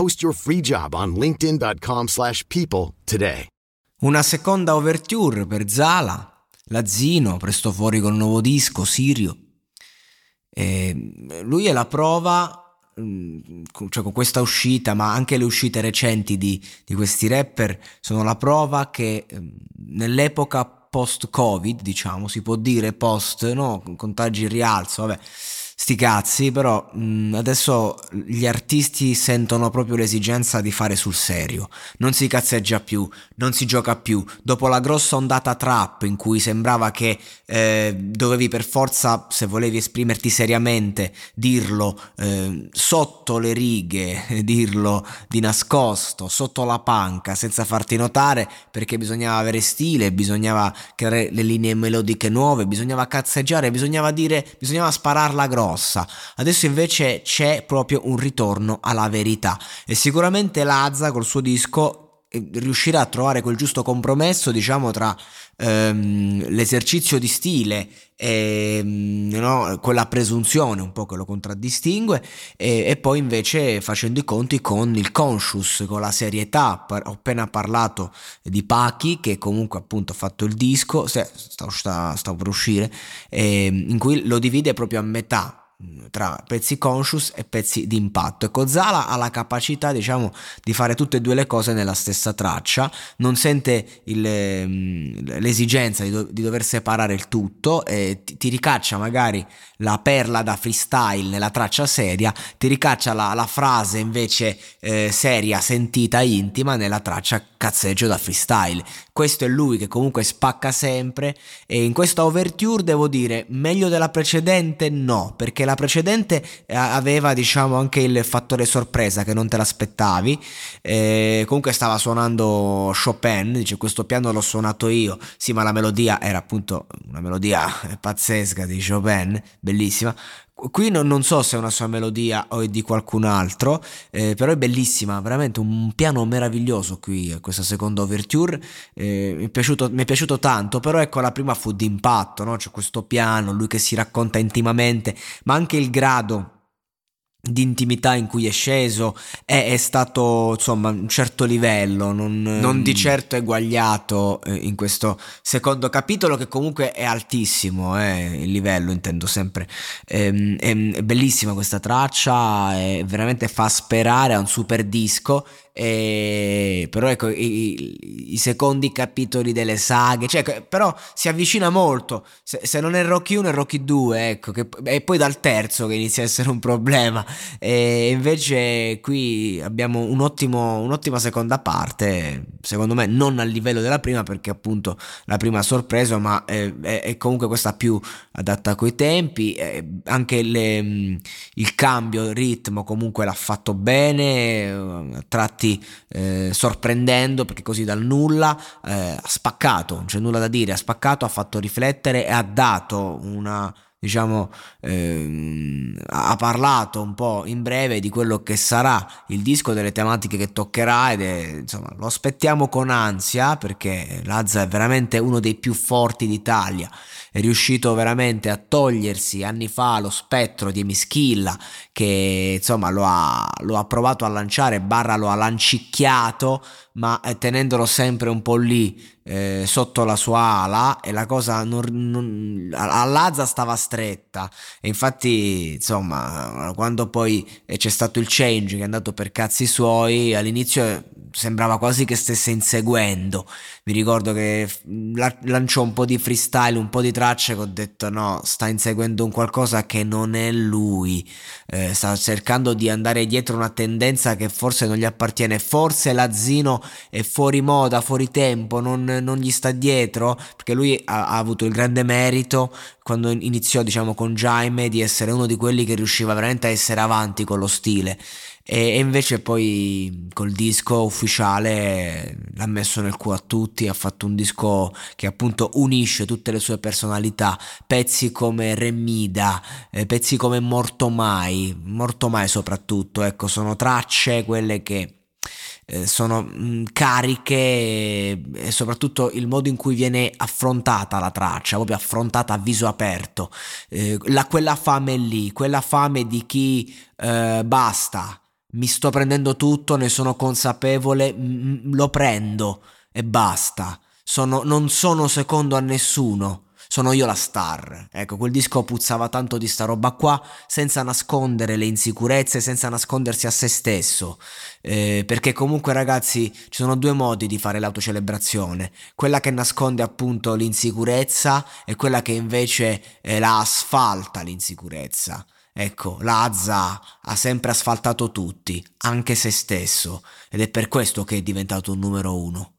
Post your free job on linkedin.com/people slash people today. Una seconda overture per Zala, la Zino, presto fuori col nuovo disco, Sirio. E lui è la prova, mm, cioè con questa uscita, ma anche le uscite recenti di, di questi rapper, sono la prova che mm, nell'epoca post-Covid, diciamo, si può dire post, no? Contagi in rialzo, vabbè sti cazzi, però mh, adesso gli artisti sentono proprio l'esigenza di fare sul serio. Non si cazzeggia più, non si gioca più. Dopo la grossa ondata trap in cui sembrava che eh, dovevi per forza, se volevi esprimerti seriamente, dirlo eh, sotto le righe, dirlo di nascosto, sotto la panca, senza farti notare, perché bisognava avere stile, bisognava creare le linee melodiche nuove, bisognava cazzeggiare, bisognava dire, bisognava spararla grossa grossa. Adesso invece c'è proprio un ritorno alla verità e sicuramente Lazza col suo disco eh, riuscirà a trovare quel giusto compromesso, diciamo, tra ehm, l'esercizio di stile e no, quella presunzione un po' che lo contraddistingue e, e, poi invece facendo i conti con il conscious, con la serietà. Ho appena parlato di Pachi che comunque appunto ha fatto il disco, sta, sta, sta per uscire, eh, in cui lo divide proprio a metà tra pezzi conscious e pezzi di impatto. Ecco, Zala ha la capacità, diciamo, di fare tutte e due le cose nella stessa traccia, non sente il, ehm, l'esigenza di, do, di, dover separare il tutto, e ti, ricaccia magari la perla da freestyle nella traccia seria, ti ricaccia la, la frase invece eh, seria, sentita, intima nella traccia cazzeggio da freestyle. Questo è lui che comunque spacca sempre e in questa overture devo dire meglio della precedente no, perché la precedente eh, aveva diciamo anche il fattore sorpresa che non te l'aspettavi eh, comunque stava suonando Chopin dice questo piano l'ho suonato io sì ma la melodia era appunto una melodia pazzesca di Chopin bellissima Qui non, non, so se è una sua melodia o è di qualcun altro, eh, però è bellissima, veramente un piano meraviglioso qui, questa seconda overture, eh, mi, è piaciuto, mi, è piaciuto, tanto, però ecco la prima fu d'impatto, no? c'è questo piano, lui che si racconta intimamente, ma anche il grado di intimità in cui è sceso è, è, stato insomma un certo livello non, non di certo eguagliato eh, in questo secondo capitolo che comunque è altissimo eh, il livello intendo sempre. Ehm, è, è, bellissima questa traccia è, veramente fa sperare a un super disco e, però ecco i, i, secondi capitoli delle saghe cioè, però si avvicina molto. Se, se, non è Rocky 1 è Rocky 2 ecco che, e poi dal terzo che inizia a essere un problema. E invece qui abbiamo un ottimo, un'ottima seconda parte secondo me non al livello della prima perché appunto la prima ha sorpreso ma è, è, è comunque questa più adatta coi tempi. Anche le, il cambio ritmo comunque l'ha fatto bene a tratti eh, sorprendendo perché così dal nulla eh, ha spaccato, non c'è nulla da dire, ha spaccato, ha fatto riflettere e ha dato una diciamo, ehm, ha parlato un po' in breve di quello che sarà il disco, delle tematiche che toccherà ed è, insomma, lo aspettiamo con ansia perché Lazza è veramente uno dei più forti d'Italia, è riuscito veramente a togliersi anni fa lo spettro di Emischilla che insomma lo ha, lo ha provato a lanciare, barra lo ha lancicchiato, ma eh, tenendolo sempre un po' lì eh, sotto la sua ala e la cosa non, non, a Lazza stava stretta. E infatti insomma quando poi c'è stato il change che è andato per cazzi suoi all'inizio sembrava quasi che stesse inseguendo. Mi ricordo che la, lanciò un po' di freestyle un po' di tracce che ho detto no sta inseguendo un qualcosa che non è lui. Eh, sta cercando di andare dietro una tendenza che forse non gli appartiene. Forse Lazzino è fuori moda fuori tempo non non gli sta dietro, perché lui ha, ha avuto il grande merito quando iniziò diciamo con Jaime di essere uno di quelli che riusciva veramente a essere avanti con lo stile. E, invece poi col disco ufficiale l'ha messo nel cuore a tutti, ha fatto un disco che appunto unisce tutte le sue personalità, pezzi come Remida, eh, pezzi come Morto Mai, Morto Mai soprattutto, ecco sono tracce quelle che eh, sono mh, mm, cariche e, e, soprattutto il modo in cui viene affrontata la traccia, proprio affrontata a viso aperto, eh, la, quella fame lì, quella fame di chi eh, basta, mi sto prendendo tutto, ne sono consapevole, m- lo prendo e basta, sono, non sono secondo a nessuno sono io la star. Ecco, quel disco puzzava tanto di sta roba qua, senza nascondere le insicurezze, senza nascondersi a se stesso. Eh, perché comunque ragazzi ci sono due modi di fare l'autocelebrazione, quella che nasconde appunto l'insicurezza e quella che invece eh, la asfalta l'insicurezza. Ecco, Lazza ha sempre asfaltato tutti, anche se stesso, ed è per questo che è diventato un numero uno.